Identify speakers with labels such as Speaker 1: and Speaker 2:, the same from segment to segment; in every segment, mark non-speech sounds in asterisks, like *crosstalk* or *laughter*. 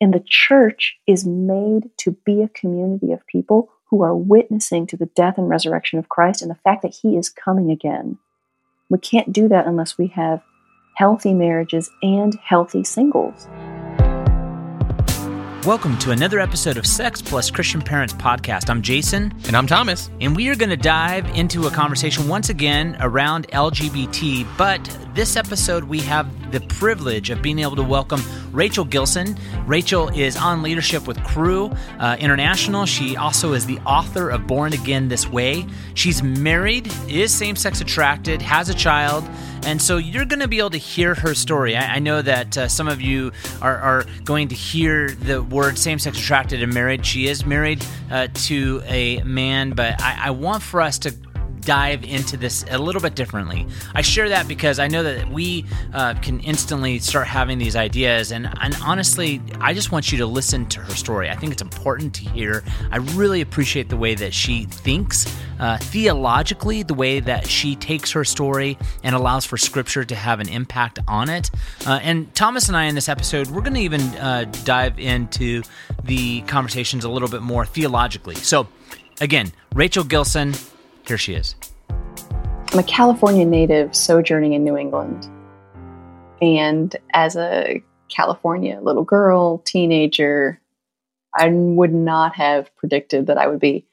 Speaker 1: And the church is made to be a community of people who are witnessing to the death and resurrection of Christ and the fact that he is coming again. We can't do that unless we have healthy marriages and healthy singles.
Speaker 2: Welcome to another episode of Sex Plus Christian Parents Podcast. I'm Jason.
Speaker 3: And I'm Thomas.
Speaker 2: And we are going to dive into a conversation once again around LGBT. But this episode, we have the privilege of being able to welcome Rachel Gilson. Rachel is on leadership with Cru uh, International. She also is the author of Born Again This Way. She's married, is same sex attracted, has a child. And so you're going to be able to hear her story. I, I know that uh, some of you are, are, going to hear the word same sex attracted and married. She is married uh, to a man, but I, I want for us to dive into this a little bit differently. I share that because I know that we uh, can instantly start having these ideas, and, and honestly, I just want you to listen to her story. I think it's important to hear. I really appreciate the way that she thinks uh, theologically, the way that she takes her story and allows for Scripture to have an impact on it. Uh, and Thomas and I in this episode, we're going to even uh, dive into the conversations a little bit more theologically. So, again, Rachel Gilson here she is.
Speaker 1: I'm a California native sojourning in New England. And as a California little girl, teenager, I would not have predicted that I would be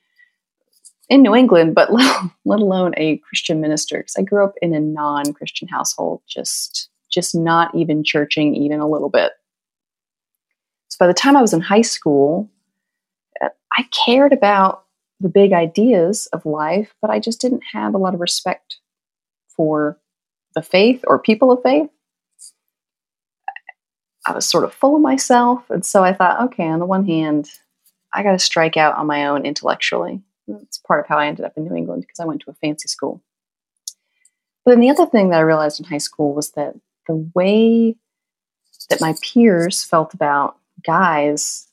Speaker 1: in New England, but *laughs* let, alone a Christian minister. Because I grew up in a non-Christian household, just just not even churching even a little bit. So by the time I was in high school, I cared about the big ideas of life, but I just didn't have a lot of respect for the faith or people of faith. I was sort of full of myself. And so I thought, okay, on the one hand, I got to strike out on my own intellectually. That's part of how I ended up in New England because I went to a fancy school. But then the other thing that I realized in high school was that the way that my peers felt about guys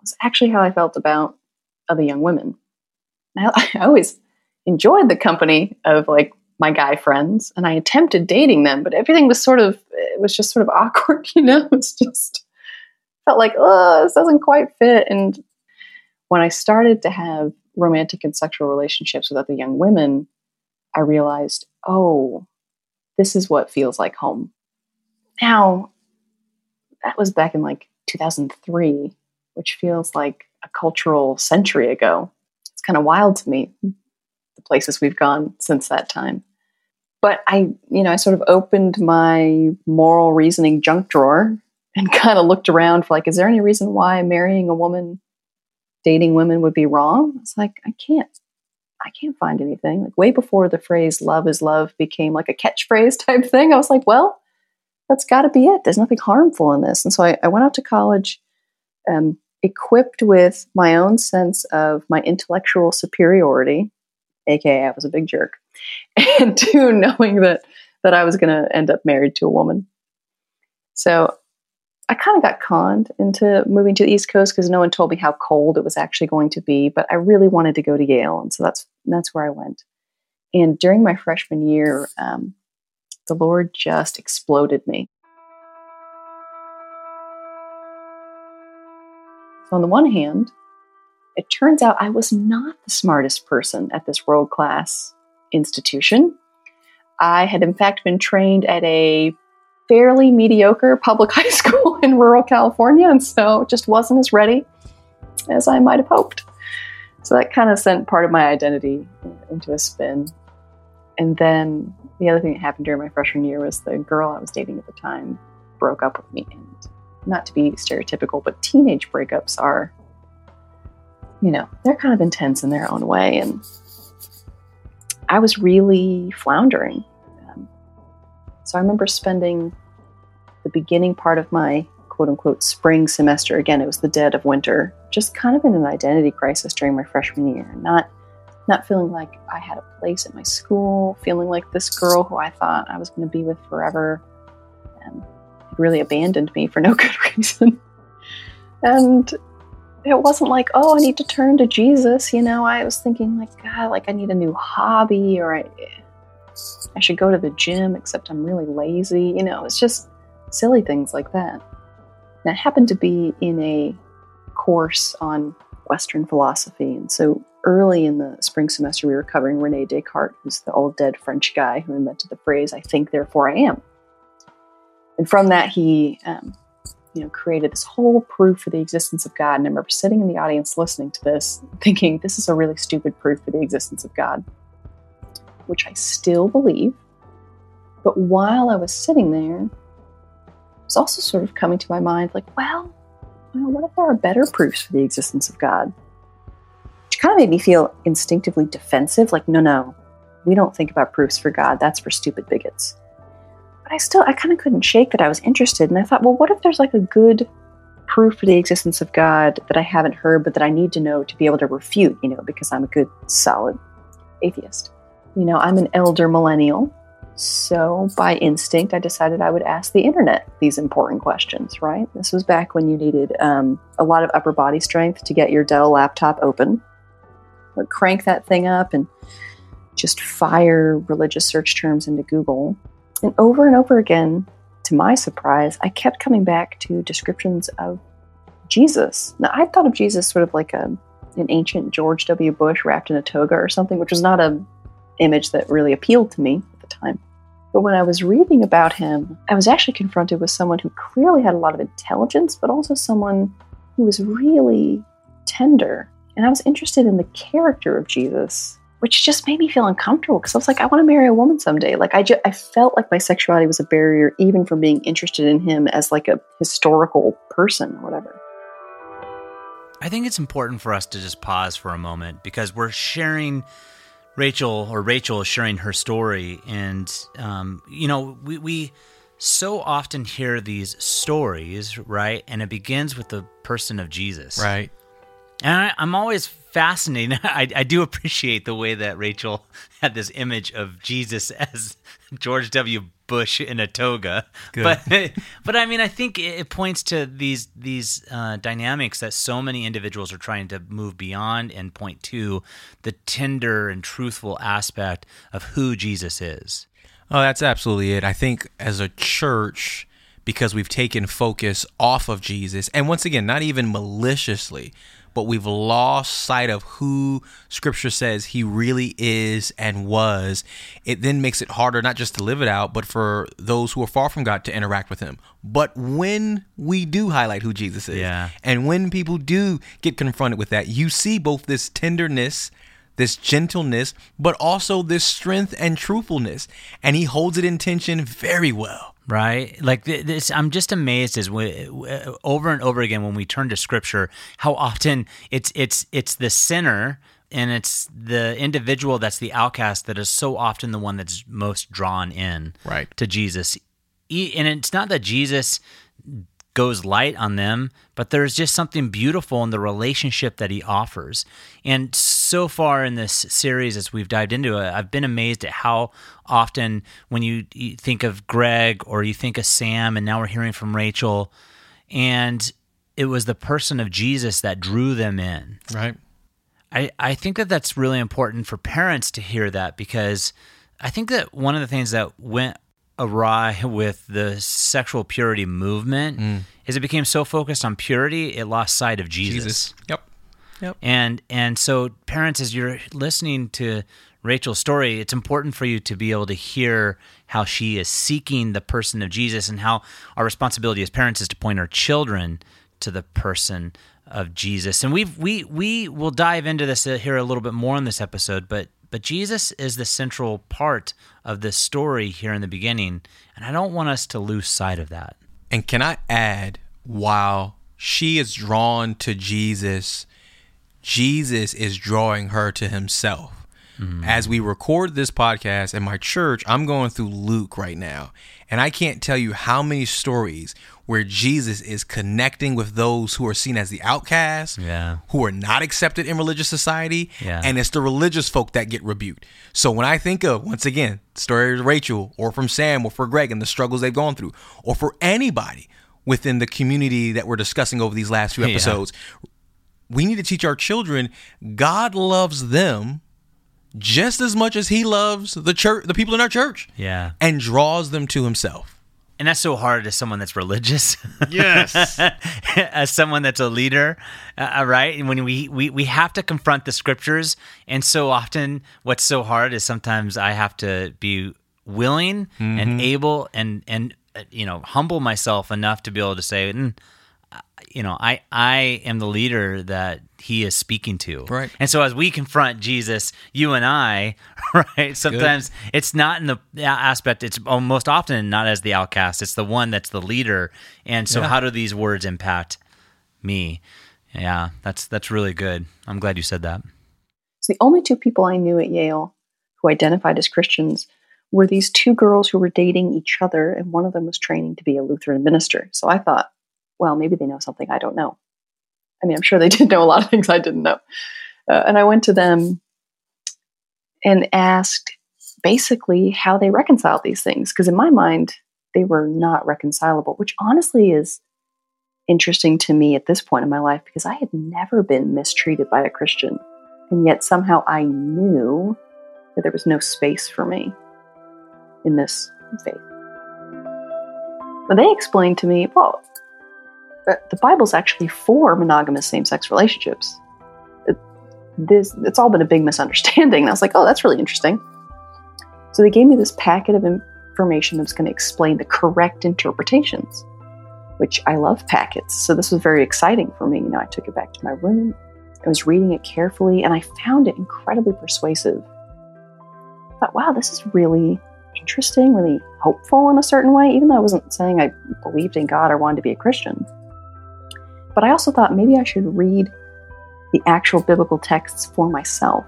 Speaker 1: was actually how I felt about other young women. I, *laughs* I always enjoyed the company of like my guy friends and I attempted dating them, but everything was sort of, it was just sort of *laughs* awkward, you know? It's just felt like, oh, this doesn't quite fit. And when I started to have romantic and sexual relationships with other young women, I realized, oh, this is what feels like home. Now, that was back in like 2003, which feels like a cultural century ago kind of wild to me, the places we've gone since that time. But I, you know, I sort of opened my moral reasoning junk drawer *laughs* and kind of looked around for like, is there any reason why marrying a woman, dating women would be wrong? It's like, I can't. I can't find anything. Like way before the phrase love is love became like a catchphrase *laughs* type thing, I was like, well, that's got to be it. There's nothing harmful in this. And so I, I went out to college, um, equipped with my own sense of my intellectual superiority, aka I was a big jerk, *laughs* and two, knowing that that I was going to end up married to a woman. So I kind of got conned into moving to the East Coast because no one told me how cold it was actually going to be, but I really wanted to go to Yale, and so that's that's where I went. And during my freshman year, um, the Lord just exploded me. So, on the one hand, it turns out I was not the smartest person at this world class institution. I had, in fact, been trained at a fairly mediocre public *laughs* high school in rural California, and so just wasn't as ready as I might have hoped. So that kind of sent part of my identity into a spin. And then the other thing that happened during my freshman year was the girl I was dating at the time broke up with me. And not to be stereotypical, but teenage breakups are, you know, they're kind of intense in their own way. And I was really floundering. Um, so I remember spending the beginning part of my quote unquote spring semester. Again, it was the dead of winter, just kind of in an identity crisis during my freshman year. Not not feeling like I had a place at my school, feeling like this girl who I thought I was going to be with forever um, really abandoned me for no *laughs* good reason. and it wasn't like, oh, I need to turn to Jesus. You know, I was thinking like, God, like I need a new hobby or I, I should go to the gym, except I'm really lazy. You know, it's just silly things like that. And I happened to be in a course on Western philosophy. And so early in the spring semester, we were covering Rene Descartes, who's the old dead French guy who invented the phrase, I think, therefore I am. And from that, he um, you know, created this whole proof for the existence of God. And I remember sitting in the audience listening to this, thinking, this is a really stupid proof for the existence of God, which I still believe. But while I was sitting there, it was also sort of coming to my mind, like, well, well what if there are better proofs for the existence of God? Which kind of made me feel instinctively defensive, like, no, no, we don't think about proofs for God. That's for stupid bigots. But I still, I kind of couldn't shake that I was interested. And I thought, well, what if there's like a good proof for the existence of God that I haven't heard, but that I need to know to be able to refute, you know, because I'm a good, solid atheist. You know, I'm an elder millennial. So by instinct, I decided I would ask the internet these important questions, right? This was back when you needed um, a lot of upper body strength to get your Dell laptop open. But crank that thing up and just fire religious search terms into Google and over and over again, to my surprise, I kept coming back to descriptions of Jesus. Now, I thought of Jesus sort of like a, an ancient George W. Bush wrapped in a toga or something, which was not an image that really appealed to me at the time. But when I was reading about him, I was actually confronted with someone who clearly had a lot of intelligence, but also someone who was really tender. And I was interested in the character of Jesus which just made me feel uncomfortable because I was like, I want to marry a woman someday. Like I, just, I felt like my sexuality was a barrier, even from being interested in him as like a historical person or whatever.
Speaker 2: I think it's important for us to just pause for a moment because we're sharing Rachel or Rachel is sharing her story, and um, you know we we so often hear these stories, right? And it begins with the person of Jesus,
Speaker 3: right?
Speaker 2: And I, I'm always fascinating. *laughs* I, I do appreciate the way that Rachel had this image of Jesus as *laughs* George W. Bush in a toga. Good. But *laughs* but I mean, I think it points to these these uh, dynamics that so many individuals are trying to move beyond and point to the tender and truthful aspect of who Jesus is.
Speaker 3: Oh, that's absolutely it. I think as a church, because we've taken focus off of Jesus, and once again, not even maliciously, but we've lost sight of who scripture says he really is and was, it then makes it harder not just to live it out, but for those who are far from God to interact with him. But when we do highlight who Jesus is,
Speaker 2: yeah.
Speaker 3: and when people do get confronted with that, you see both this tenderness this gentleness, but also this strength and truthfulness. And he holds it in tension very well
Speaker 2: right? Like this i'm just amazed as we, uh, over and over again when we turn to scripture how often it's it's it's the sinner and it's the individual that's the outcast that is so often the one that's most drawn in
Speaker 3: right.
Speaker 2: to jesus. And it's not that jesus goes light on them, but there's just something beautiful in the relationship that he offers. And so far in this series, as we've dived into it, I've been amazed at how often when you, you think of Greg or you think of Sam, and now we're hearing from Rachel, and it was the person of Jesus that drew them in.
Speaker 3: Right.
Speaker 2: I, I think that that's really important for parents to hear that because I think that one of the things that went awry with the sexual purity movement mm. is it became so focused on purity it lost sight of Jesus.
Speaker 3: Jesus. Yep. Yep.
Speaker 2: And and so parents as you're listening to Rachel's story, it's important for you to be able to hear how she is seeking the person of Jesus and how our responsibility as parents is to point our children to the person of Jesus. And we've we we will dive into this here a little bit more in this episode, but but Jesus is the central part of this story here in the beginning, and I don't want us to lose sight of that.
Speaker 3: And can I add, while she is drawn to Jesus, Jesus is drawing her to himself. Mm-hmm. As we record this podcast in my church, I'm going through Luke right now. And I can't tell you how many stories where Jesus is connecting with those who are seen as the outcasts,
Speaker 2: yeah.
Speaker 3: who are not accepted in religious society,
Speaker 2: yeah.
Speaker 3: and it's the religious folk that get rebuked. So when I think of once again the story of Rachel, or from Sam, or for Greg and the struggles they've gone through, or for anybody within the community that we're discussing over these last few episodes, yeah. we need to teach our children God loves them just as much as he loves the church the people in our church
Speaker 2: yeah
Speaker 3: and draws them to himself
Speaker 2: And that's so hard as someone that's religious. *laughs*
Speaker 3: Yes.
Speaker 2: as someone that's a leader, uh, right? And when we, we we have to confront the scriptures, and so often what's so hard is sometimes I have to be willing mm-hmm. and able and and uh, you know humble myself enough to be able to say, mm, you know, I I am the leader that he is speaking to.
Speaker 3: Right.
Speaker 2: And so as we confront Jesus, you and I, *laughs* right? Sometimes Good. it's not in the aspect. It's most often not as the outcast. It's the one that's the leader. And so, yeah. how do these words impact me? Yeah, that's that's really good. I'm glad you said that.
Speaker 1: So the only two people I knew at Yale who identified as Christians were these two girls who were dating each other, and one of them was training to be a Lutheran minister. So I thought, well, maybe they know something I don't know. I mean, I'm sure they *laughs* did know a lot of things I didn't know. Uh, and I went to them and asked basically how they reconciled these things. Because in my mind, they were not reconcilable, which honestly is interesting to me at this point in my life because I had never been mistreated by a Christian. And yet somehow I knew that there was no space for me in this faith. But they explained to me, well, Uh, the Bible's actually for monogamous same-sex relationships. It, this it's all been a big misunderstanding. *laughs* And I was like, oh, that's really interesting. So they gave me this packet of information that was going to explain the correct interpretations, which I love packets. So this was very exciting for me. You know, I took it back to my room. I was reading it carefully, and I found it incredibly persuasive. I thought, wow, this is really interesting, really hopeful in a certain way, even though I wasn't saying I believed in God or wanted to be a Christian. But I also thought maybe I should read the actual biblical texts for myself.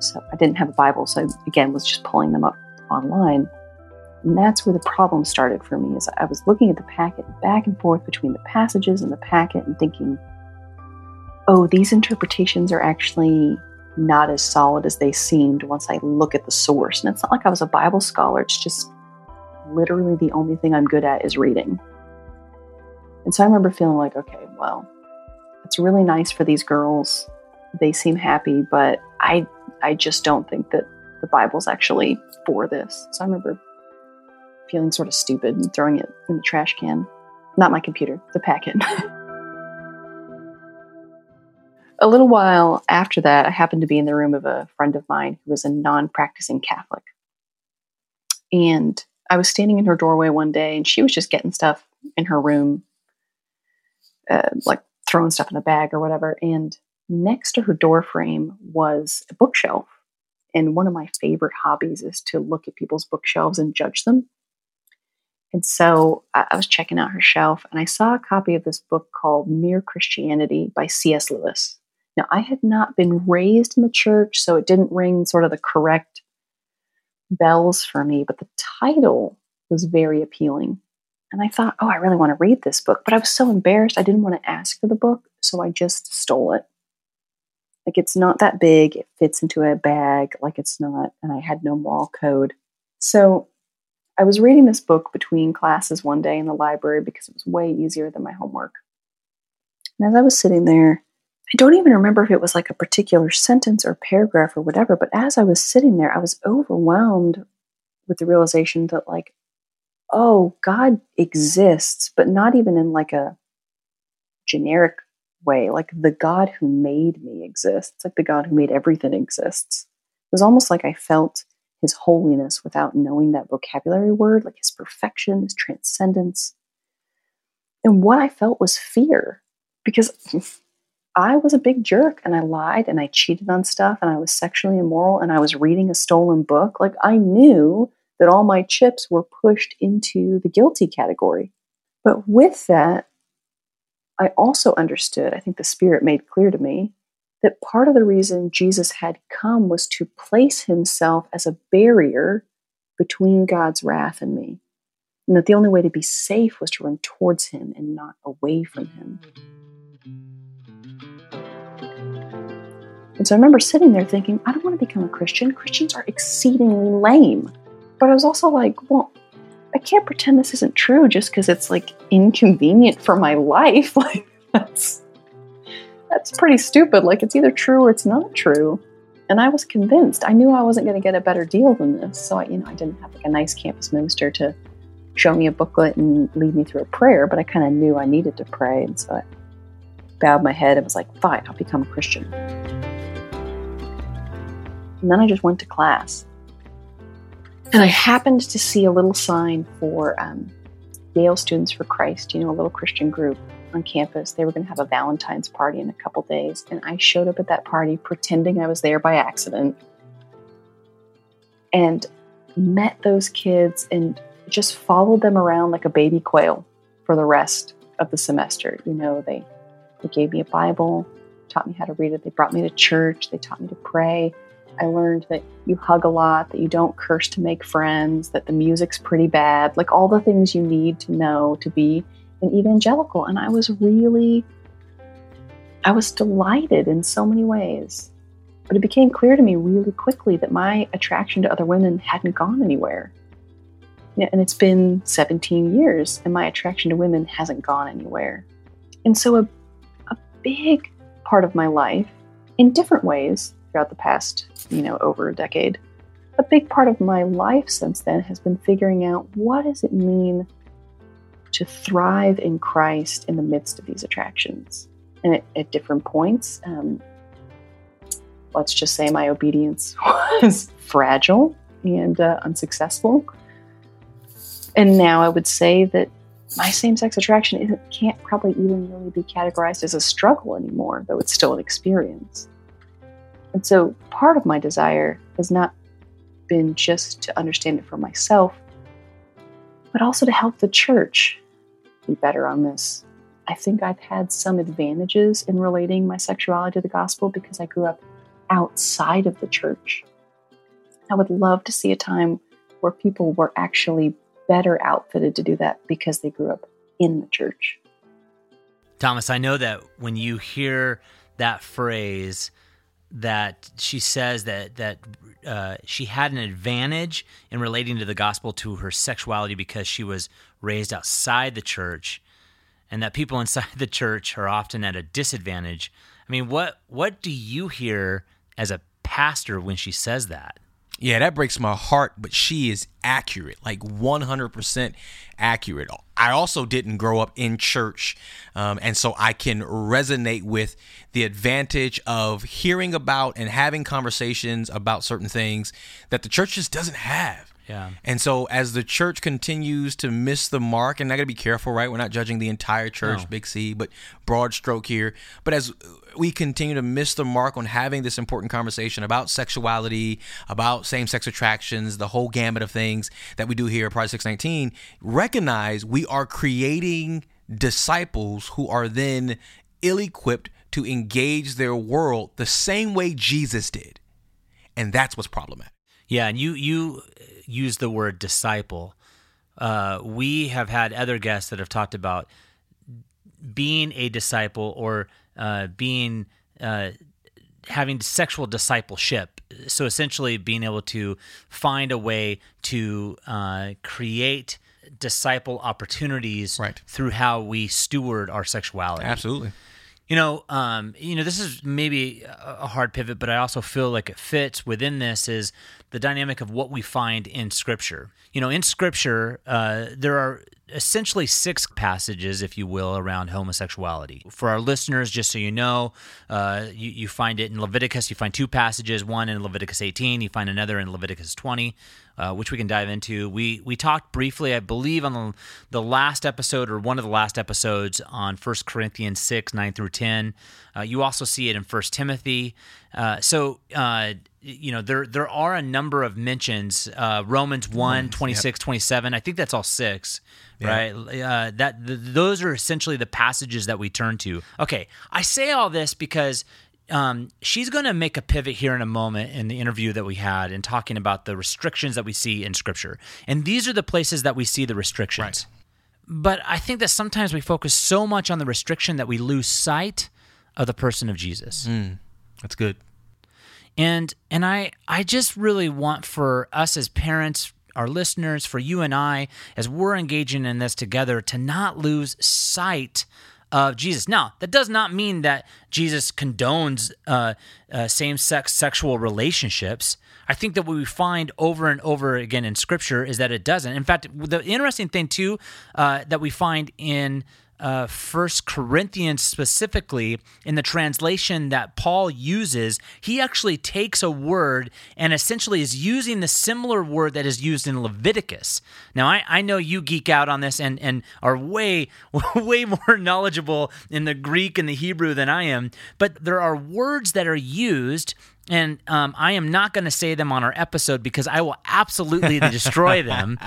Speaker 1: So I didn't have a Bible, so I, again was just pulling them up online. And that's where the problem started for me is I was looking at the packet back and forth between the passages and the packet and thinking, oh, these interpretations are actually not as solid as they seemed once I look at the source. And it's not like I was a Bible scholar, it's just literally the only thing I'm good at is reading. And so I remember feeling like, okay, well, it's really nice for these girls. They seem happy, but I I just don't think that the Bible's actually for this. So I remember feeling sort of stupid and throwing it in the trash can. Not my computer, the packet. *laughs* a little while after that, I happened to be in the room of a friend of mine who was a non practicing Catholic. And I was standing in her doorway one day and she was just getting stuff in her room uh, like throwing stuff in a bag or whatever. And next to her door frame was a bookshelf. And one of my favorite hobbies is to look at people's bookshelves and judge them. And so I, I was checking out her shelf and I saw a copy of this book called Mere Christianity by C.S. Lewis. Now, I had not been raised in the church, so it didn't ring sort of the correct bells for me, but the title was very appealing. And I thought, oh, I really want to read this book. But I was so embarrassed. I didn't want to ask for the book. So I just stole it. Like it's not that big. It fits into a bag. Like it's not. And I had no moral code. So I was reading this book between classes one day in the library because it was way easier than my homework. And as I was sitting there, I don't even remember if it was like a particular sentence or paragraph or whatever, but as I was sitting there, I was overwhelmed with the realization that, like, oh, God exists, but not even in like a generic way. Like the God who made me exists, like the God who made everything exists. It was almost like I felt his holiness without knowing that vocabulary word, like his perfection, his transcendence. And what I felt was fear because *laughs* I was a big jerk and I lied and I cheated on stuff and I was sexually immoral and I was reading a stolen book. Like I knew that all my chips were pushed into the guilty category. But with that, I also understood, I think the Spirit made clear to me, that part of the reason Jesus had come was to place himself as a barrier between God's wrath and me. And that the only way to be safe was to run towards him and not away from him. And so I remember sitting there thinking, I don't want to become a Christian. Christians are exceedingly lame. But I was also like, well, I can't pretend this isn't true just because it's like inconvenient for my life. *laughs* Like that's that's pretty stupid. Like it's either true or it's not true. And I was convinced. I knew I wasn't going to get a better deal than this. So I, you know, I didn't have like a nice campus minister to show me a booklet and lead me through a prayer, but I kind of knew I needed to pray. And so I bowed my head and was like, fine, I'll become a Christian. And then I just went to class. And I happened to see a little sign for um, Yale Students for Christ, you know, a little Christian group on campus. They were going to have a Valentine's party in a couple days. And I showed up at that party pretending I was there by accident and met those kids and just followed them around like a baby quail for the rest of the semester. You know, they, they gave me a Bible, taught me how to read it. They brought me to church. They taught me to pray. I learned that you hug a lot, that you don't curse to make friends, that the music's pretty bad, like all the things you need to know to be an evangelical. And I was really, I was delighted in so many ways. But it became clear to me really quickly that my attraction to other women hadn't gone anywhere. And it's been 17 years, and my attraction to women hasn't gone anywhere. And so, a, a big part of my life, in different ways throughout the past, you know, over a decade, a big part of my life since then has been figuring out what does it mean to thrive in Christ in the midst of these attractions. And at, at different points, um, let's just say my obedience *laughs* was fragile and uh, unsuccessful. And now I would say that my same sex attraction can't probably even really be categorized as a struggle anymore, though it's still an experience. And so part of my desire has not been just to understand it for myself, but also to help the church be better on this. I think I've had some advantages in relating my sexuality to the gospel because I grew up outside of the church. I would love to see a time where people were actually better outfitted to do that because they grew up in the church.
Speaker 2: Thomas, I know that when you hear that phrase, that she says that that uh, she had an advantage in relating to the gospel to her sexuality because she was raised outside the church, and that people *laughs* inside the church are often at a disadvantage. I mean, what what do you hear as a pastor when she says that?
Speaker 3: Yeah, that breaks my heart, but she is accurate, like 100% accurate. I also didn't grow up in church, um, and so I can resonate with the advantage of hearing about and having conversations about certain things that the church just doesn't have.
Speaker 2: Yeah.
Speaker 3: And so as the church continues to miss the mark, and I got to be careful, right? We're not judging the entire church, no. big C, but broad stroke here. But as we continue to miss the mark on having this important conversation about sexuality, about same sex attractions, the whole gamut of things that we do here at Project 619, recognize we are creating disciples who are then ill equipped to engage their world the same way Jesus did. And that's what's problematic.
Speaker 2: Yeah, and you you use the word disciple. Uh, we have had other guests that have talked about being a disciple or uh, being uh, having sexual discipleship. So essentially, being able to find a way to uh, create disciple opportunities
Speaker 3: right.
Speaker 2: through how we steward our sexuality.
Speaker 3: Absolutely.
Speaker 2: You know, um, you know, this is maybe a hard pivot, but I also feel like it fits within this is the dynamic of what we find in Scripture. You know, in Scripture, uh, there are essentially six passages, if you will, around homosexuality. For our listeners, just so you know, uh, you, you find it in Leviticus. You find two passages, one in Leviticus 18, you find another in Leviticus 20. Uh, which we can dive into. We we talked briefly, I believe, on the, the last episode or one of the last episodes on 1 Corinthians 6, 9 through 10. Uh, you also see it in 1 Timothy. Uh, so, uh, you know, there there are a number of mentions. Uh, Romans 1, 26, yep. 27. I think that's all six yeah. right? Uh, that those are essentially the passages that we turn to. Okay, I say all this because um, she's going to make a pivot here in a moment in the interview that we had in talking about the restrictions that we see in Scripture, and these are the places that we see the restrictions.
Speaker 3: Right.
Speaker 2: But I think that sometimes we focus so much on the restriction that we lose sight of the person of Jesus.
Speaker 3: Mm, that's good.
Speaker 2: And and I I just really want for us as parents, our listeners, for you and I, as we're engaging in this together, to not lose sight of Jesus. Now, that does not mean that Jesus condones uh, uh, same sex sexual relationships. I think that what we find over and over again in Scripture is that it doesn't. In fact, the interesting thing, too, uh, that we find in uh, Corinthians specifically in the translation that Paul uses, he actually takes a word and essentially is using the similar word that is used in Leviticus. Now, I, I know you geek out on this and, and are way, *laughs* way more knowledgeable in the Greek and the Hebrew than I am, but there are words that are used and um, I am not going to say them on our episode because I will absolutely destroy them.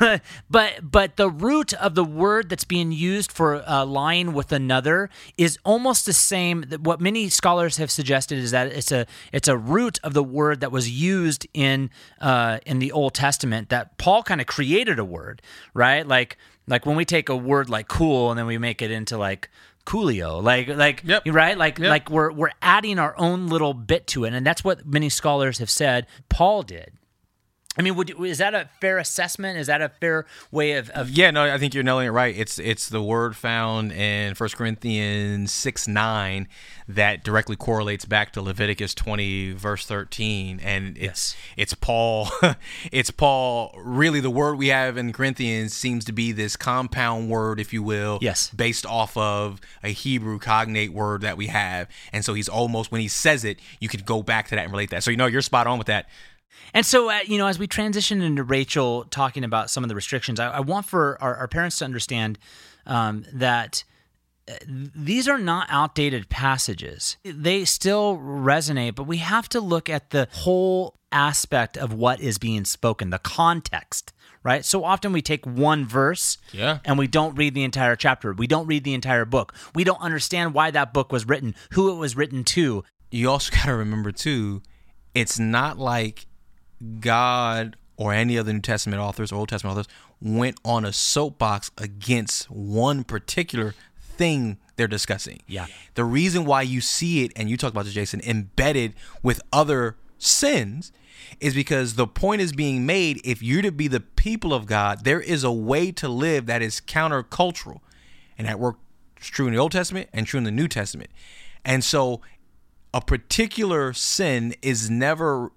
Speaker 2: *laughs* but but the root of the word that's being used for uh, lying with another is almost the same. What many scholars have suggested is that it's a it's a root of the word that was used in uh, in the Old Testament that Paul kind of created a word, right? Like like when we take a word like cool and then we make it into like Coolio, like like
Speaker 3: Yep.
Speaker 2: right, like
Speaker 3: Yep.
Speaker 2: like we're we're adding our own little bit to it, and that's what many scholars have said Paul did. I mean, would is that a fair assessment? Is that a fair way of, of
Speaker 3: Yeah, no, I think you're nailing it right. It's it's the word found in 1 Corinthians 6 9 that directly correlates back to Leviticus 20, verse 13. And it's
Speaker 2: Yes.
Speaker 3: it's Paul *laughs* it's Paul really the word we have in Corinthians seems to be this compound word, if you will,
Speaker 2: Yes.
Speaker 3: based off of a Hebrew cognate word that we have. And so he's almost when he says it, you could go back to that and relate that. So you know you're spot on with that.
Speaker 2: And so, uh, you know, as we transition into Rachel talking about some of the restrictions, I, I want for our, our parents to understand um, that uh, these are not outdated passages. They still resonate, but we have to look at the whole aspect of what is being spoken, the context, right? So often we take one verse
Speaker 3: Yeah.
Speaker 2: and we don't read the entire chapter. We don't read the entire book. We don't understand why that book was written, who it was written to.
Speaker 3: you also *laughs* got to remember too, it's not like God or any other New Testament authors or Old Testament authors went on a soapbox against one particular thing they're discussing.
Speaker 2: Yeah.
Speaker 3: The reason why you see it, and you talked about this, Jason, embedded with other sins is because the point is being made if you're to be the people of God, there is a way to live that is countercultural. And that works true in the Old Testament and true in the New Testament. And so a particular sin is never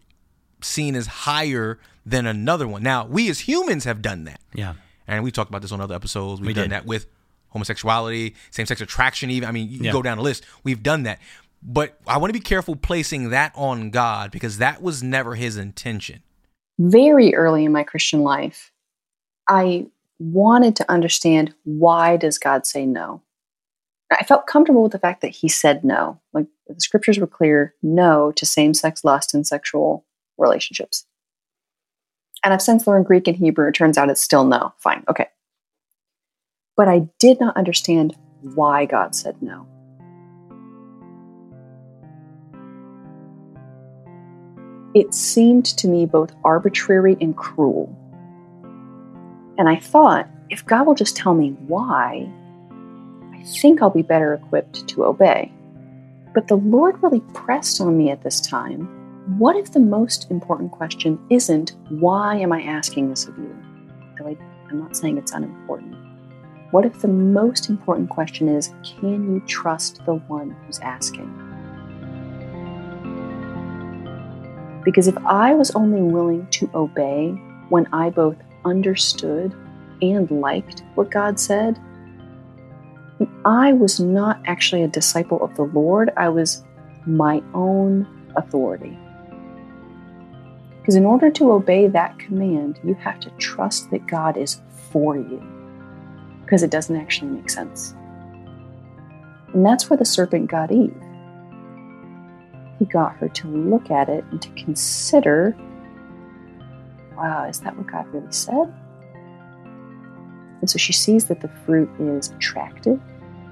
Speaker 3: seen as higher than another one. Now, we as humans have done that.
Speaker 2: Yeah.
Speaker 3: And we talked about this on other episodes. We've
Speaker 2: We
Speaker 3: done
Speaker 2: did.
Speaker 3: that with homosexuality, same sex attraction, even. I mean, you can
Speaker 2: Yeah.
Speaker 3: go down the list. We've done that. But I want to be careful placing that on God because that was never his intention.
Speaker 1: very early in my Christian life, I wanted to understand why does God say no? I felt comfortable with the fact that he said no. Like the scriptures were clear, no to same-sex lust and sexual relationships. And I've since learned Greek and Hebrew. It turns out it's still no. Fine, okay. But I did not understand why God said no. It seemed to me both arbitrary and cruel. And I thought, if God will just tell me why, I think I'll be better equipped to obey. But the Lord really pressed on me at this time what if the most important question isn't, why am I asking this of you? Though I, I'm not saying it's unimportant. What if the most important question is, can you trust the one who's asking? Because if I was only willing to obey when I both understood and liked what God said, I was not actually a disciple of the Lord. I was my own authority. Because in order to obey that command, you have to trust that God is for you. Because it doesn't actually make sense. And that's where the serpent got Eve. He got her to look at it and to consider wow, is that what God really said? And so she sees that the fruit is attractive.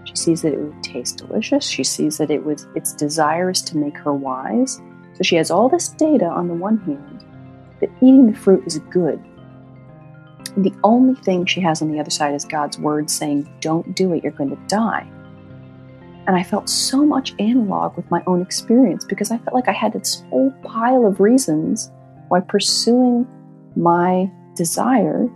Speaker 1: She sees that it would taste delicious. She sees that it was it's desirous to make her wise. So she has all this data on the one hand that eating the fruit is good. The only thing she has on the other side is God's word saying, Don't do it, you're going to die. And I felt so much analog with my own experience because I felt like I had this whole pile of reasons why pursuing my desire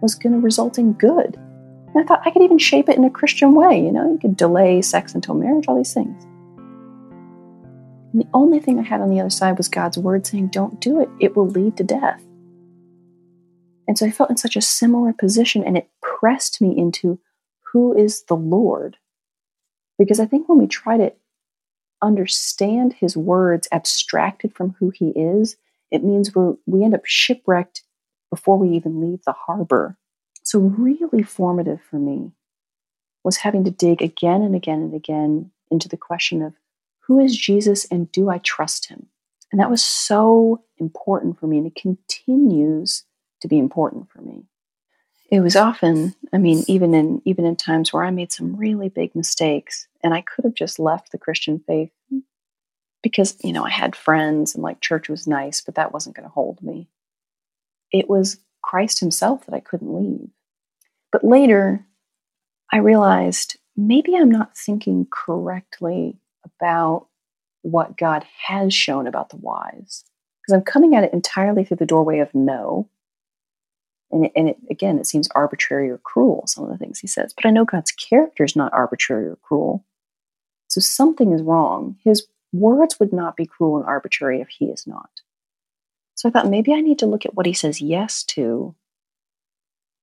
Speaker 1: was going to result in good. And I thought I could even shape it in a Christian way. You know, you could delay sex until marriage, all these things. And the only thing I had on the other side was God's word saying, don't do it. It will lead to death. And so I felt in such a similar position, and it pressed me into who is the Lord? Because I think when we try to understand his words abstracted from who he is, it means we we end up shipwrecked before we even leave the harbor. So, really formative for me was having to dig again and again and again into the question of who is Jesus and do I trust him? And that was so important for me, and it continues to be important for me. It was often, I mean, even in even in times where I made some really big mistakes, and I could have just left the Christian faith because you know I had friends and like church was nice, but that wasn't going to hold me. It was Christ Himself that I couldn't leave. But later, I realized maybe I'm not thinking correctly about what God has shown about the wise because I'm coming at it entirely through the doorway of no. And, it, and it, again, it seems arbitrary or cruel, some of the things he says. But I know God's character is not arbitrary or cruel. So something is wrong. His words would not be cruel and arbitrary if he is not. So I thought maybe I need to look at what he says yes to.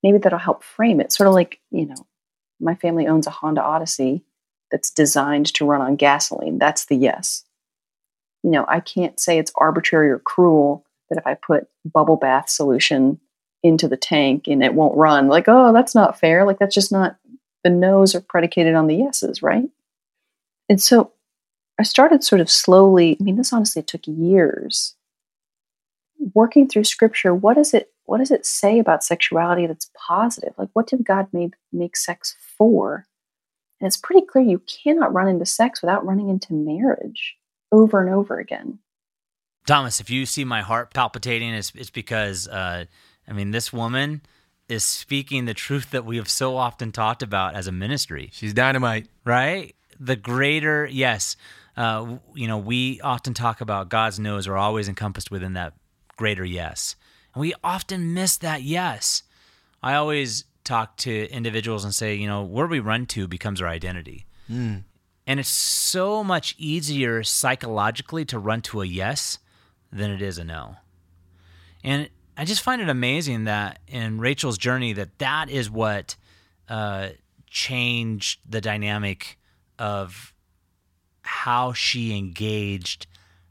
Speaker 1: Maybe that'll help frame it. Sort of like, you know, my family owns a Honda Odyssey that's designed to run on gasoline. That's the yes. You know, I can't say it's arbitrary or cruel that if I put bubble bath solution into the tank and it won't run, like, oh, that's not fair. Like, that's just not, the no's are predicated on the yeses, right? And so I started sort of slowly, I mean, this honestly took years. Working through scripture, what does it what does it say about sexuality that's positive? Like what did God make make sex for? And it's pretty clear you cannot run into sex without running into marriage over and over again.
Speaker 2: Thomas, if you see my heart palpitating, it's, it's because, uh, I mean, this woman is speaking the truth that we have so often talked about as a ministry.
Speaker 3: She's dynamite.
Speaker 2: Right? The greater, yes, uh, you know, we often talk about God's no's are always encompassed within that greater yes. And we often miss that yes. I always talk to individuals and say, you know, where we run to becomes our identity. Mm. And it's so much easier psychologically to run to a yes than it is a no. And I just find it amazing that in Rachel's journey that that is what uh, changed the dynamic of how she engaged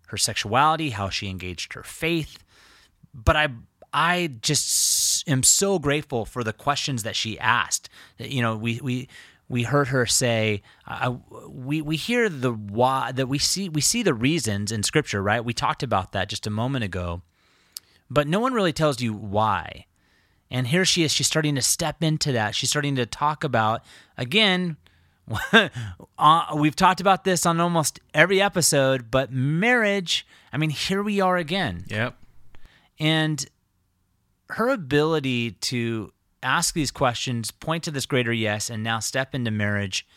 Speaker 2: her sexuality, how she engaged her faith. But I I just am so grateful for the questions that she asked. You know, we we we heard her say uh, we we hear the why that we see we see the reasons in scripture, right? We talked about that just a moment ago. But no one really tells you why. And here she is, she's starting to step into that. She's starting to talk about again *laughs* uh, we've talked about this on almost every episode, but marriage, I mean, here we are again.
Speaker 3: Yep.
Speaker 2: And her ability to ask these questions, point to this greater yes, and now step into marriage,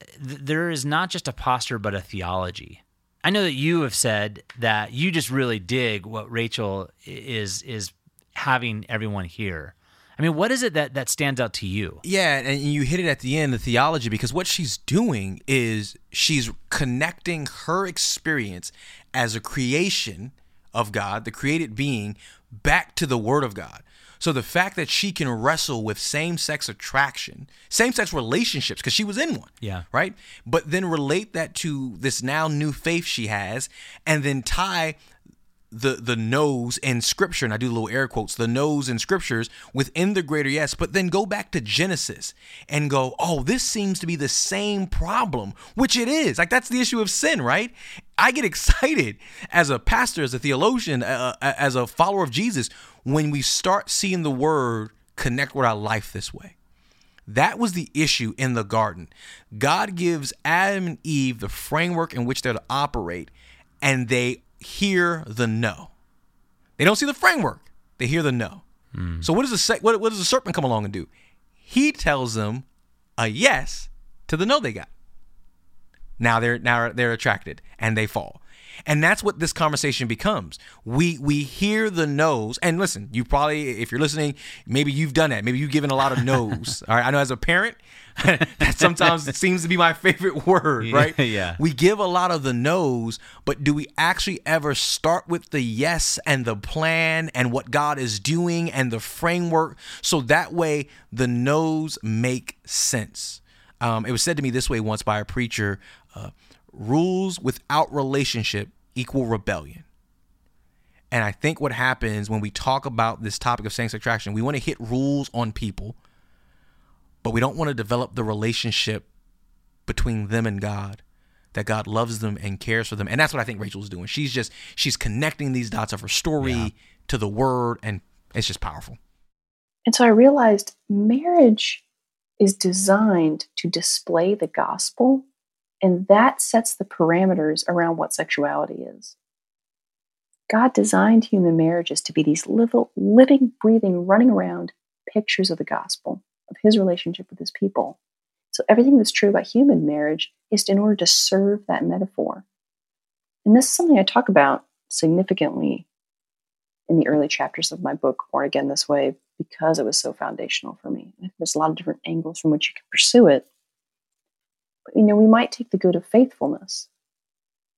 Speaker 2: th- there is not just a posture, but a theology. I know that you have said that you just really dig what Rachel is is having everyone hear. I mean, what is it that, that stands out to you?
Speaker 3: Yeah, and you hit it at the end, the theology, because what she's doing is she's connecting her experience as a creation of God, the created being, back to the Word of God. So the fact that she can wrestle with same sex attraction, same sex relationships, because she was in one.
Speaker 2: Yeah.
Speaker 3: Right? But then relate that to this now new faith she has, and then tie the the no's in scripture and i do little air quotes the no's in scriptures within the greater yes but then go back to genesis and go oh this seems to be the same problem which it is. Like that's the issue of sin right? I get *laughs* excited as a pastor as a theologian uh, uh as a follower of jesus when we start seeing the word connect with our life this way. That was the issue in the garden. God gives Adam and Eve the framework in which they're to operate, and they hear the no. They don't see the framework. They hear the no. Mm. So what does the what, what does the serpent come along and do? He tells them a yes to the no they got. Now they're now they're attracted and they fall. And that's what this conversation becomes. We we hear the no's, and listen, you probably if you're listening, maybe you've done that. Maybe you've given a lot of no's. *laughs* all right. I know as a parent, *laughs* that sometimes seems to be my favorite *laughs* word, right?
Speaker 2: Yeah.
Speaker 3: We give a lot of the no's, but do we actually ever start with the yes and the plan and what God is doing and the framework so that way the no's make sense? Um, it was said to me this way once by a preacher uh, rules without relationship equal rebellion. And I think what happens when we talk about this topic of same sex attraction, we want to hit rules on people, but we don't want to develop the relationship between them and God. That God loves them and cares for them. And that's what I think Rachel's doing. She's just she's connecting these dots of her story
Speaker 2: Yeah.
Speaker 3: to the word and it's just powerful.
Speaker 1: And so I realized marriage is designed to display the gospel, and that sets the parameters around what sexuality is. God designed human marriages to be these little, living, breathing, running around pictures of the gospel, of his relationship with his people. So everything that's true about human marriage is in order to serve that metaphor. And this is something I talk about significantly in the early chapters of my book, Born Again This Way, because it was so foundational for me. There's a lot of different angles from which you can pursue it. But you know, we might take the good of faithfulness.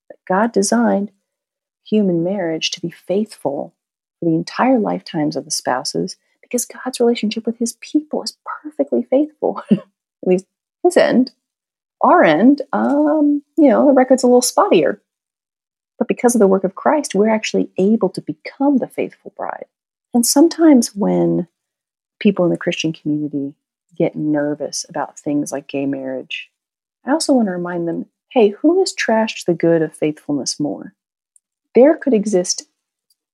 Speaker 1: That God designed human marriage to be faithful for the entire lifetimes of the spouses because God's relationship with his people is perfectly faithful. *laughs* At least his end. Our end, um, you know, the record's a little spottier. But because of the work of Christ, we're actually able to become the faithful bride. And sometimes when people in the Christian community get nervous about things like gay marriage, I also want to remind them hey, who has trashed the good of faithfulness more? There could exist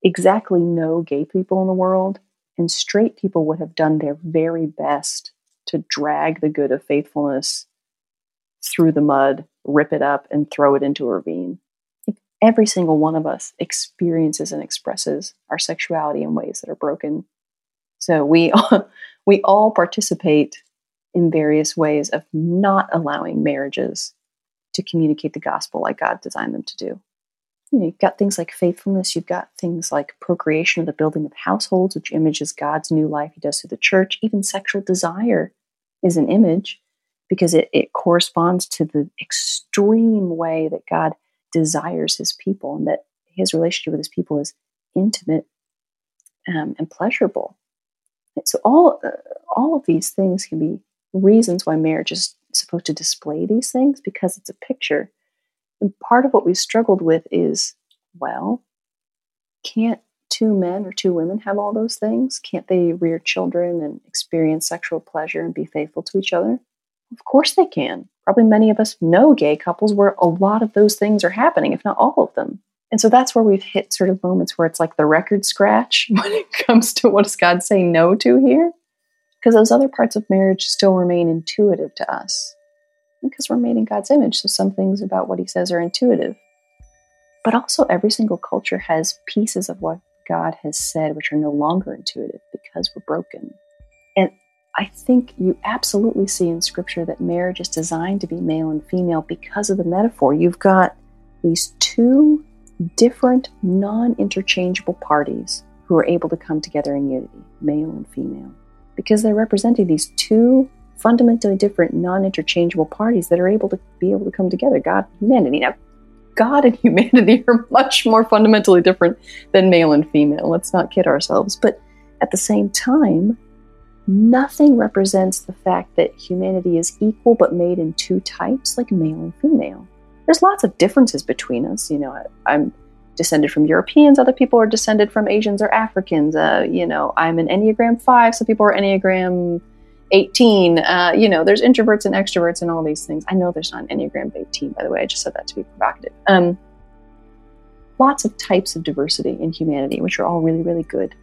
Speaker 1: exactly no gay people in the world, and straight people would have done their very best to drag the good of faithfulness through the mud, rip it up, and throw it into a ravine. Every single one of us experiences and expresses our sexuality in ways that are broken. So we *laughs* we all participate in various ways of not allowing marriages to communicate the gospel like God designed them to do. You know, you've got things like faithfulness, you've got things like procreation or the building of households, which images God's new life he does through the church. Even sexual desire is an image because it, it corresponds to the extreme way that God desires his people and that his relationship with his people is intimate um, and pleasurable. And so all uh, all of these things can be reasons why marriage is supposed to display these things because it's a picture. And part of what we've struggled with is, well, can't two men or two women have all those things? Can't they rear children and experience sexual pleasure and be faithful to each other? Of course they can. Probably many of us know gay couples where a lot of those things are happening, if not all of them. And so that's where we've hit sort of moments where it's like the record scratch *laughs* when it comes to what does God say no to here? Because those other parts of marriage still remain intuitive to us. Because we're made in God's image, so some things about what he says are intuitive. But also, every single culture has pieces of what God has said which are no longer intuitive because we're broken. And I think you absolutely see in Scripture that marriage is designed to be male and female because of the metaphor. You've got these two different, non interchangeable parties who are able to come together in unity, male and female, because they're representing these two fundamentally different, non interchangeable parties that are able to be able to come together God and humanity. Now, God and *laughs* humanity are much more fundamentally different than male and female. Let's not kid ourselves. But at the same time, nothing represents the fact that humanity is equal but made in two types, like male and female. There's lots of differences between us. You know, I, I'm descended from Europeans, other people are descended from Asians or Africans. Uh, you know, I'm an Enneagram 5, some people are Enneagram 18. Uh, you know, there's introverts and extroverts and all these things. I know there's not an Enneagram 18, by the way. I just said that to be provocative. Um, lots of types of diversity in humanity, which are all really, really good.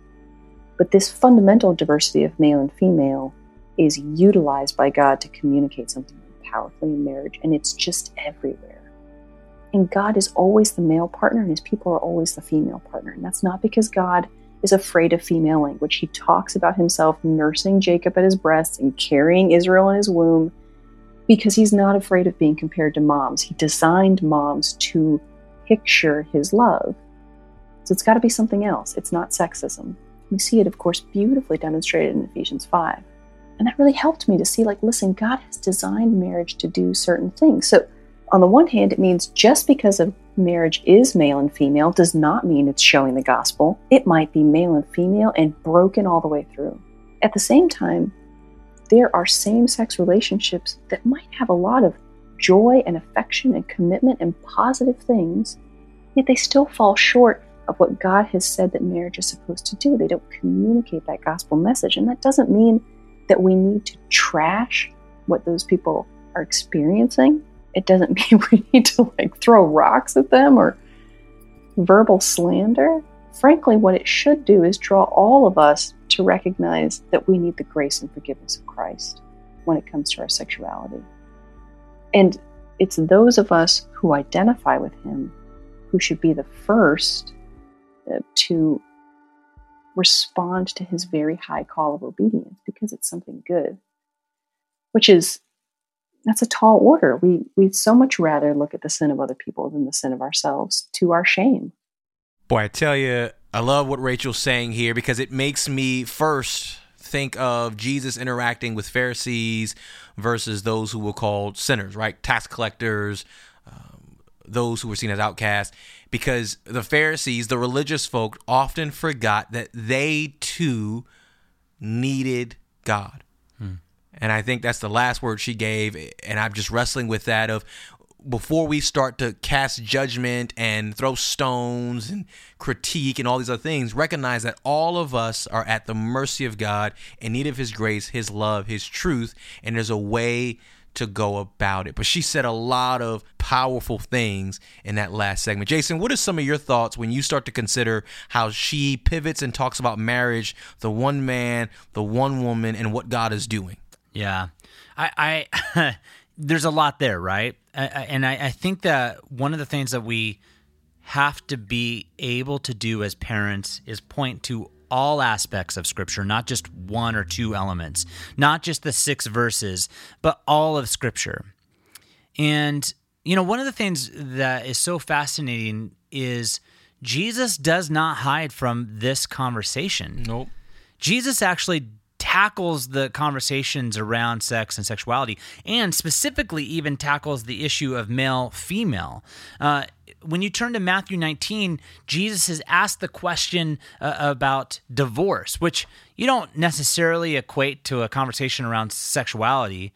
Speaker 1: But this fundamental diversity of male and female is utilized by God to communicate something powerfully in marriage, and it's just everywhere. And God is always the male partner, and his people are always the female partner. And that's not because God is afraid of female language. He talks about himself nursing Jacob at his breast and carrying Israel in his womb because he's not afraid of being compared to moms. He designed moms to picture his love. So it's got to be something else. It's not sexism. We see it, of course, beautifully demonstrated in Ephesians 5. And that really helped me to see, like, listen, God has designed marriage to do certain things. So, on the one hand, it means just because a marriage is male and female does not mean it's showing the gospel. It might be male and female and broken all the way through. At the same time, there are same sex relationships that might have a lot of joy and affection and commitment and positive things, yet they still fall short of what God has said that marriage is supposed to do. They don't communicate that gospel message. And that doesn't mean that we need to trash what those people are experiencing. It doesn't *laughs* mean we need to like throw rocks at them or verbal slander. Frankly, what it should do is draw all of us to recognize that we need the grace and forgiveness of Christ when it comes to our sexuality. And it's those of us who identify with Him who should be the first uh, to respond to His very high call of obedience because it's something good, which is that's a tall order. We we'd so much rather look at the sin of other people than the sin of ourselves to our shame.
Speaker 3: Boy, I tell you, I love what Rachel's saying here because it makes me first think of Jesus interacting with Pharisees versus those who were called sinners, right? Tax collectors, um, those who were seen as outcasts. Because the Pharisees, the religious folk, often forgot that they too needed God. Hmm. And I think that's the last word she gave. And I'm just wrestling with that of before we start to cast judgment and throw stones and critique and all these other things, recognize that all of us are at the mercy of God in need of His grace, His love, His truth, and there's a way to go about it. But she said a lot of powerful things in that last segment. Jason, what are some of your thoughts when you start to consider how she pivots and talks about marriage, the one man, the one woman, and what God is doing?
Speaker 2: Yeah. I, I *laughs* there's a lot there, right? and I, I think that one of the things that we have to be able to do as parents is point to all aspects of scripture, not just one or two elements, not just the six verses, but all of scripture. And, you know, one of the things that is so fascinating is Jesus does not hide from this conversation.
Speaker 3: Nope.
Speaker 2: Jesus actually tackles the conversations around sex and sexuality, and specifically even tackles the issue of male female. Uh, when you turn to Matthew 19, Jesus has asked the question uh, about divorce, which you don't necessarily equate to a conversation around sexuality.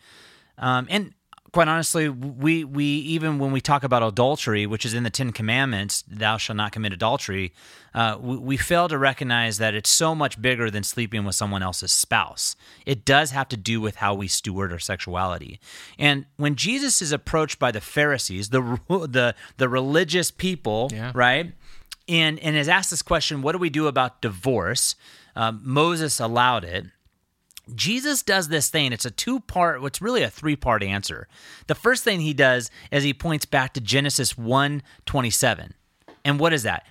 Speaker 2: Um, and quite honestly, we we even when we talk about adultery, which is in the Ten Commandments, "Thou shalt not commit adultery," uh, we, we fail to recognize that it's so much bigger than sleeping with someone else's spouse. It does have to do with how we steward our sexuality. And when Jesus is approached by the Pharisees, the *laughs* the the religious people, yeah. right, and and is asked this question, "What do we do about divorce?" Um, Moses allowed it. Jesus does this thing. It's a two part, what's really a three part answer. The first thing he does is he points back to Genesis 1 27. And what is that?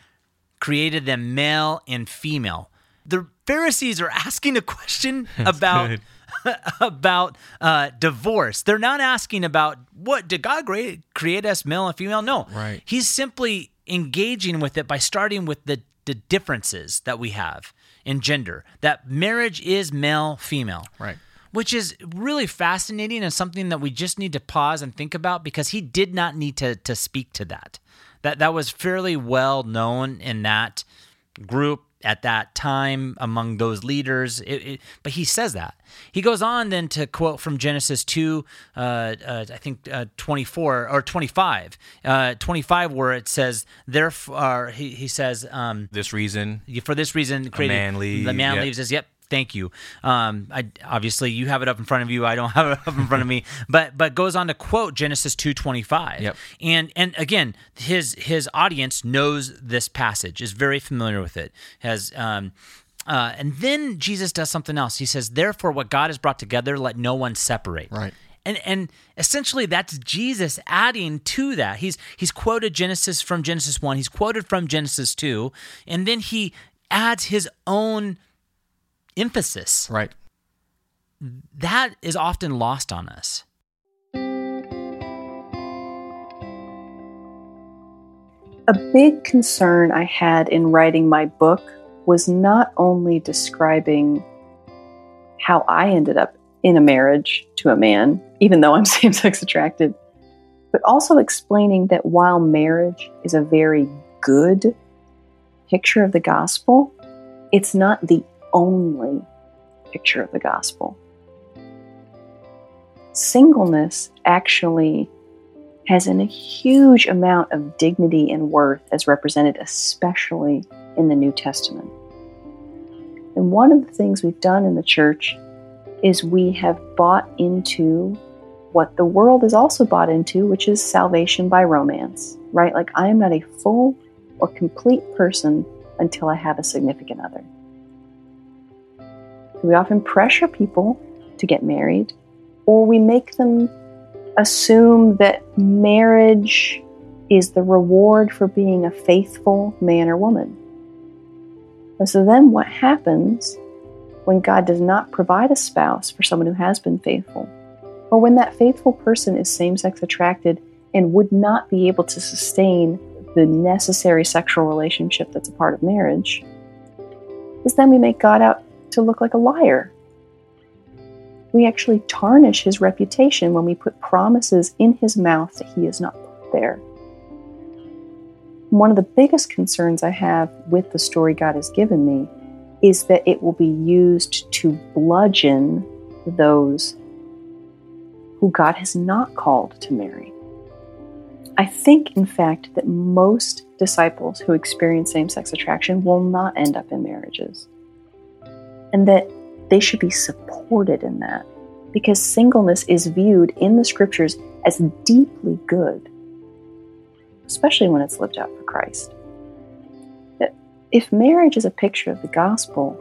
Speaker 2: Created them male and female. The Pharisees are asking a question *laughs* about. *laughs* about uh, divorce. They're not asking about what did God create, create us male and female? No.
Speaker 3: Right.
Speaker 2: He's simply engaging with it by starting with the, the differences that we have in gender, that marriage is male female.
Speaker 3: Right.
Speaker 2: Which is really fascinating and something that we just need to pause and think about because he did not need to, to speak to that. That that was fairly well known in that group at that time among those leaders. It, it, but he says that. He goes on then to quote from Genesis 2, uh, uh, I think uh, 24 or 25, uh, 25, where it says, therefore, he, he says, um,
Speaker 3: this reason,
Speaker 2: for this reason, created,
Speaker 3: man leaves,
Speaker 2: the man yep. leaves us. Yep. Thank you. Um, I, obviously, you have it up in front of you. I don't *laughs* have it up in front of me. But but goes on to quote Genesis two twenty five.
Speaker 3: Yep.
Speaker 2: And and again, his his audience knows this passage, is very familiar with it. Has um, uh, and then Jesus does something else. He says, "Therefore, what God has brought together, let no one separate."
Speaker 3: Right.
Speaker 2: And and essentially, that's Jesus adding to that. He's he's quoted Genesis from Genesis one. He's quoted from Genesis two, and then he adds his own emphasis.
Speaker 3: Right.
Speaker 2: That is often lost on us.
Speaker 1: A big concern I had in writing my book was not only describing how I ended up in a marriage to a man, even though I'm *laughs* same sex attracted, but also explaining that while marriage is a very good picture of the gospel, it's not the only picture of the gospel. Singleness actually has a huge amount of dignity and worth as represented, especially in the New Testament. And one of the things we've done in the church is we have bought into what the world is also bought into, which is salvation by romance, right? Like, I am not a full or complete person until I have a significant other. We often pressure people to get married, or we make them assume that marriage is the reward for being a faithful man or woman. And so then what happens when God does not provide a spouse for someone who has been faithful? Or when that faithful person is same sex attracted and would not be able to sustain the necessary sexual relationship that's a part of marriage, is then we make God out to look like a liar we actually tarnish his reputation when we put promises in his mouth that he is not there. One of the biggest concerns I have with the story God has given me is that it will be used to bludgeon those who God has not called to marry. I think, in fact, that most disciples who experience same sex attraction will not end up in marriages. And that they should be supported in that because singleness is viewed in the scriptures as deeply good, especially when it's lived out for Christ. If marriage is a picture of the gospel,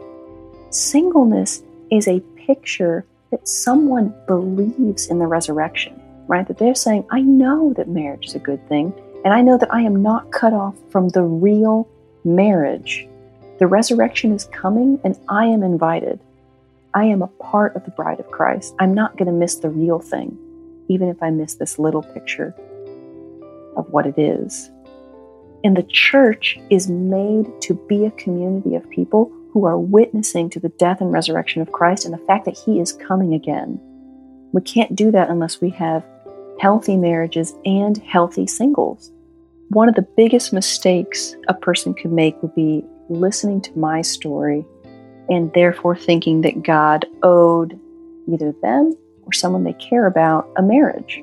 Speaker 1: singleness is a picture that someone believes in the resurrection, right? That they're saying, I know that marriage is a good thing, and I know that I am not cut off from the real marriage. The resurrection is coming, and I am invited. I am a part of the bride of Christ. I'm not going to miss the real thing, even if I miss this little picture of what it is. And the church is made to be a community of people who are witnessing to the death and resurrection of Christ and the fact that he is coming again. We can't do that unless we have healthy marriages and healthy singles. One of the biggest mistakes a person could make would be listening to my story and therefore thinking that God owed either them or someone they care about a marriage,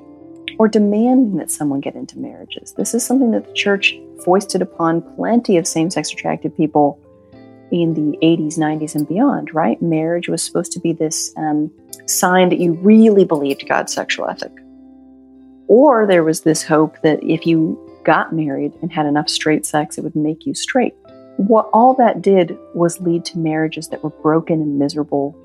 Speaker 1: or demanding that someone get into marriages. This is something that the church foisted upon plenty of same sex attracted people in the 80s, 90s, and beyond, right? Marriage was supposed to be this um, sign that you really believed God's sexual ethic. Or there was this hope that if you got married and had enough straight sex, it would make you straight. What all that did was lead to marriages that were broken and miserable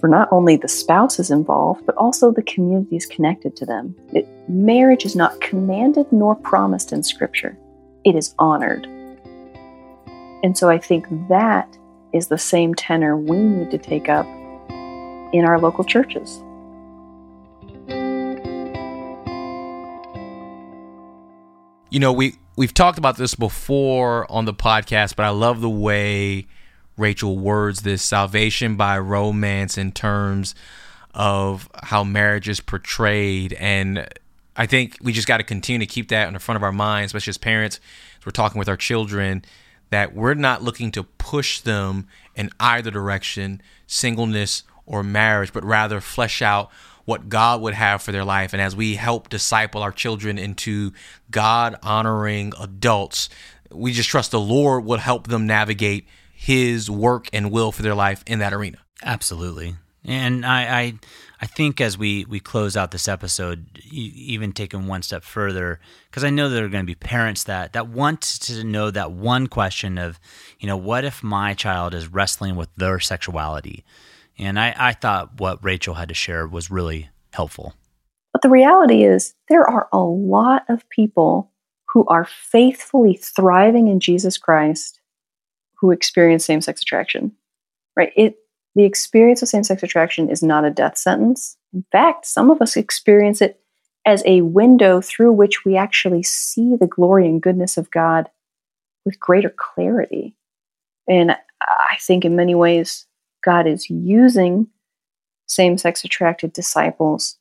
Speaker 1: for not only the spouses involved, but also the communities connected to them. It, marriage is not commanded nor promised in Scripture, it is honored. And so I think that is the same tenor we need to take up in our local churches.
Speaker 3: You know, we we've talked about this before on the podcast, but I love the way Rachel words this salvation by romance in terms of how marriage is portrayed. And I think we just got to continue to keep that in the front of our minds, especially as parents, as we're talking with our children, that we're not looking to push them in either direction, singleness or marriage, but rather flesh out what God would have for their life. And as we help disciple our children into God honoring adults, we just trust the Lord will help them navigate his work and will for their life in that arena.
Speaker 2: Absolutely. And I, I, I think as we, we close out this episode, even taking one step further, because I know there are going to be parents that, that want to know that one question of, you know, what if my child is wrestling with their sexuality? And I, I thought what Rachel had to share was really helpful.
Speaker 1: But the reality is, there are a lot of people who are faithfully thriving in Jesus Christ who experience same sex attraction, right? It, the experience of same sex attraction is not a death sentence. In fact, some of us experience it as a window through which we actually see the glory and goodness of God with greater clarity. And I think in many ways, God is using same sex attracted disciples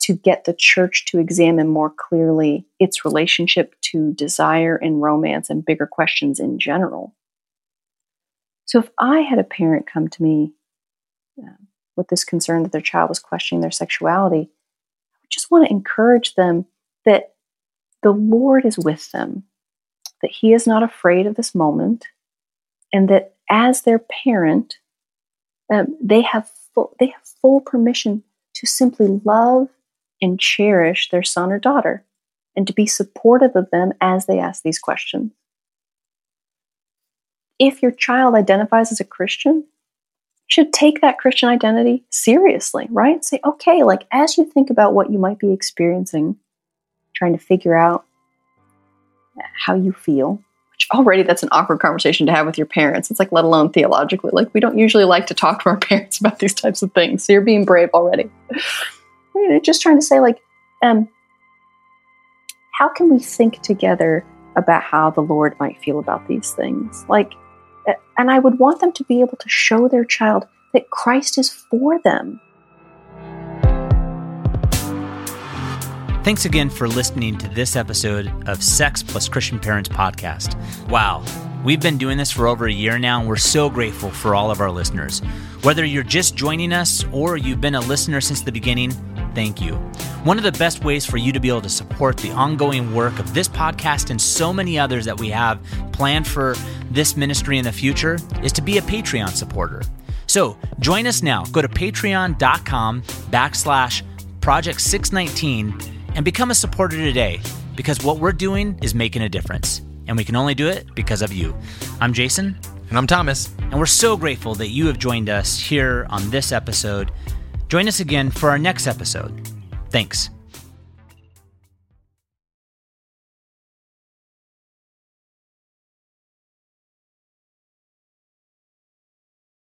Speaker 1: to get the church to examine more clearly its relationship to desire and romance and bigger questions in general. So, if I had a parent come to me uh, with this concern that their child was questioning their sexuality, I would just want to encourage them that the Lord is with them, that He is not afraid of this moment, and that as their parent, um, they have full, they have full permission to simply love and cherish their son or daughter, and to be supportive of them as they ask these questions. If your child identifies as a Christian, should take that Christian identity seriously, right? Say, okay, like as you think about what you might be experiencing, trying to figure out how you feel, which already that's an awkward conversation to have with your parents. It's like, let alone theologically. Like, we don't usually like to talk to our *laughs* parents about these types of things. So you're being brave already. *laughs* you know, just trying to say, like, um, how can we think together about how the Lord might feel about these things? Like, and I would want them to be able to show their child that Christ is for them.
Speaker 2: Thanks again for listening to this episode of Sex Plus Christian Parents podcast. Wow, we've been doing this for over a year now, and we're so grateful for all of our listeners. Whether you're just joining us or you've been a listener since the beginning, thank you. One of the best ways for you to be able to support the ongoing work of this podcast and so many others that we have planned for this ministry in the future is to be a Patreon supporter. So join us now. Go to patreon.com backslash project 619 and become a supporter today because what we're doing is making a difference. And we can only do it because of you. I'm Jason.
Speaker 3: And I'm Thomas.
Speaker 2: And we're so grateful that you have joined us here on this episode. Join us again for our next episode. Thanks.